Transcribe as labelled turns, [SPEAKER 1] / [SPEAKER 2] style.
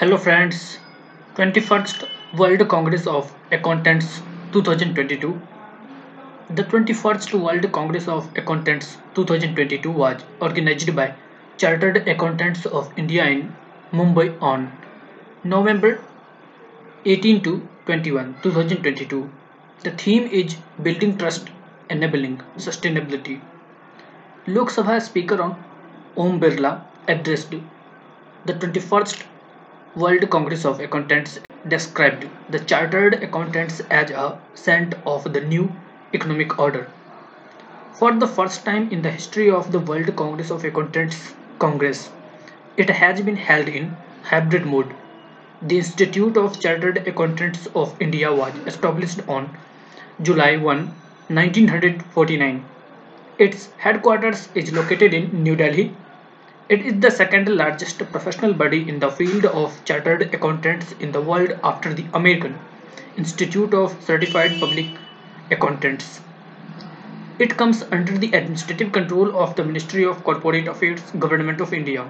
[SPEAKER 1] Hello friends, 21st World Congress of Accountants 2022. The 21st World Congress of Accountants 2022 was organized by Chartered Accountants of India in Mumbai on November 18 to 21, 2022. The theme is Building Trust, Enabling Sustainability. Lok Sabha Speaker Om Birla addressed the 21st World Congress of Accountants described the Chartered Accountants as a cent of the new economic order. For the first time in the history of the World Congress of Accountants Congress, it has been held in hybrid mode. The Institute of Chartered Accountants of India was established on July 1, 1949. Its headquarters is located in New Delhi, it is the second largest professional body in the field of chartered accountants in the world after the American Institute of Certified Public Accountants. It comes under the administrative control of the Ministry of Corporate Affairs, Government of India.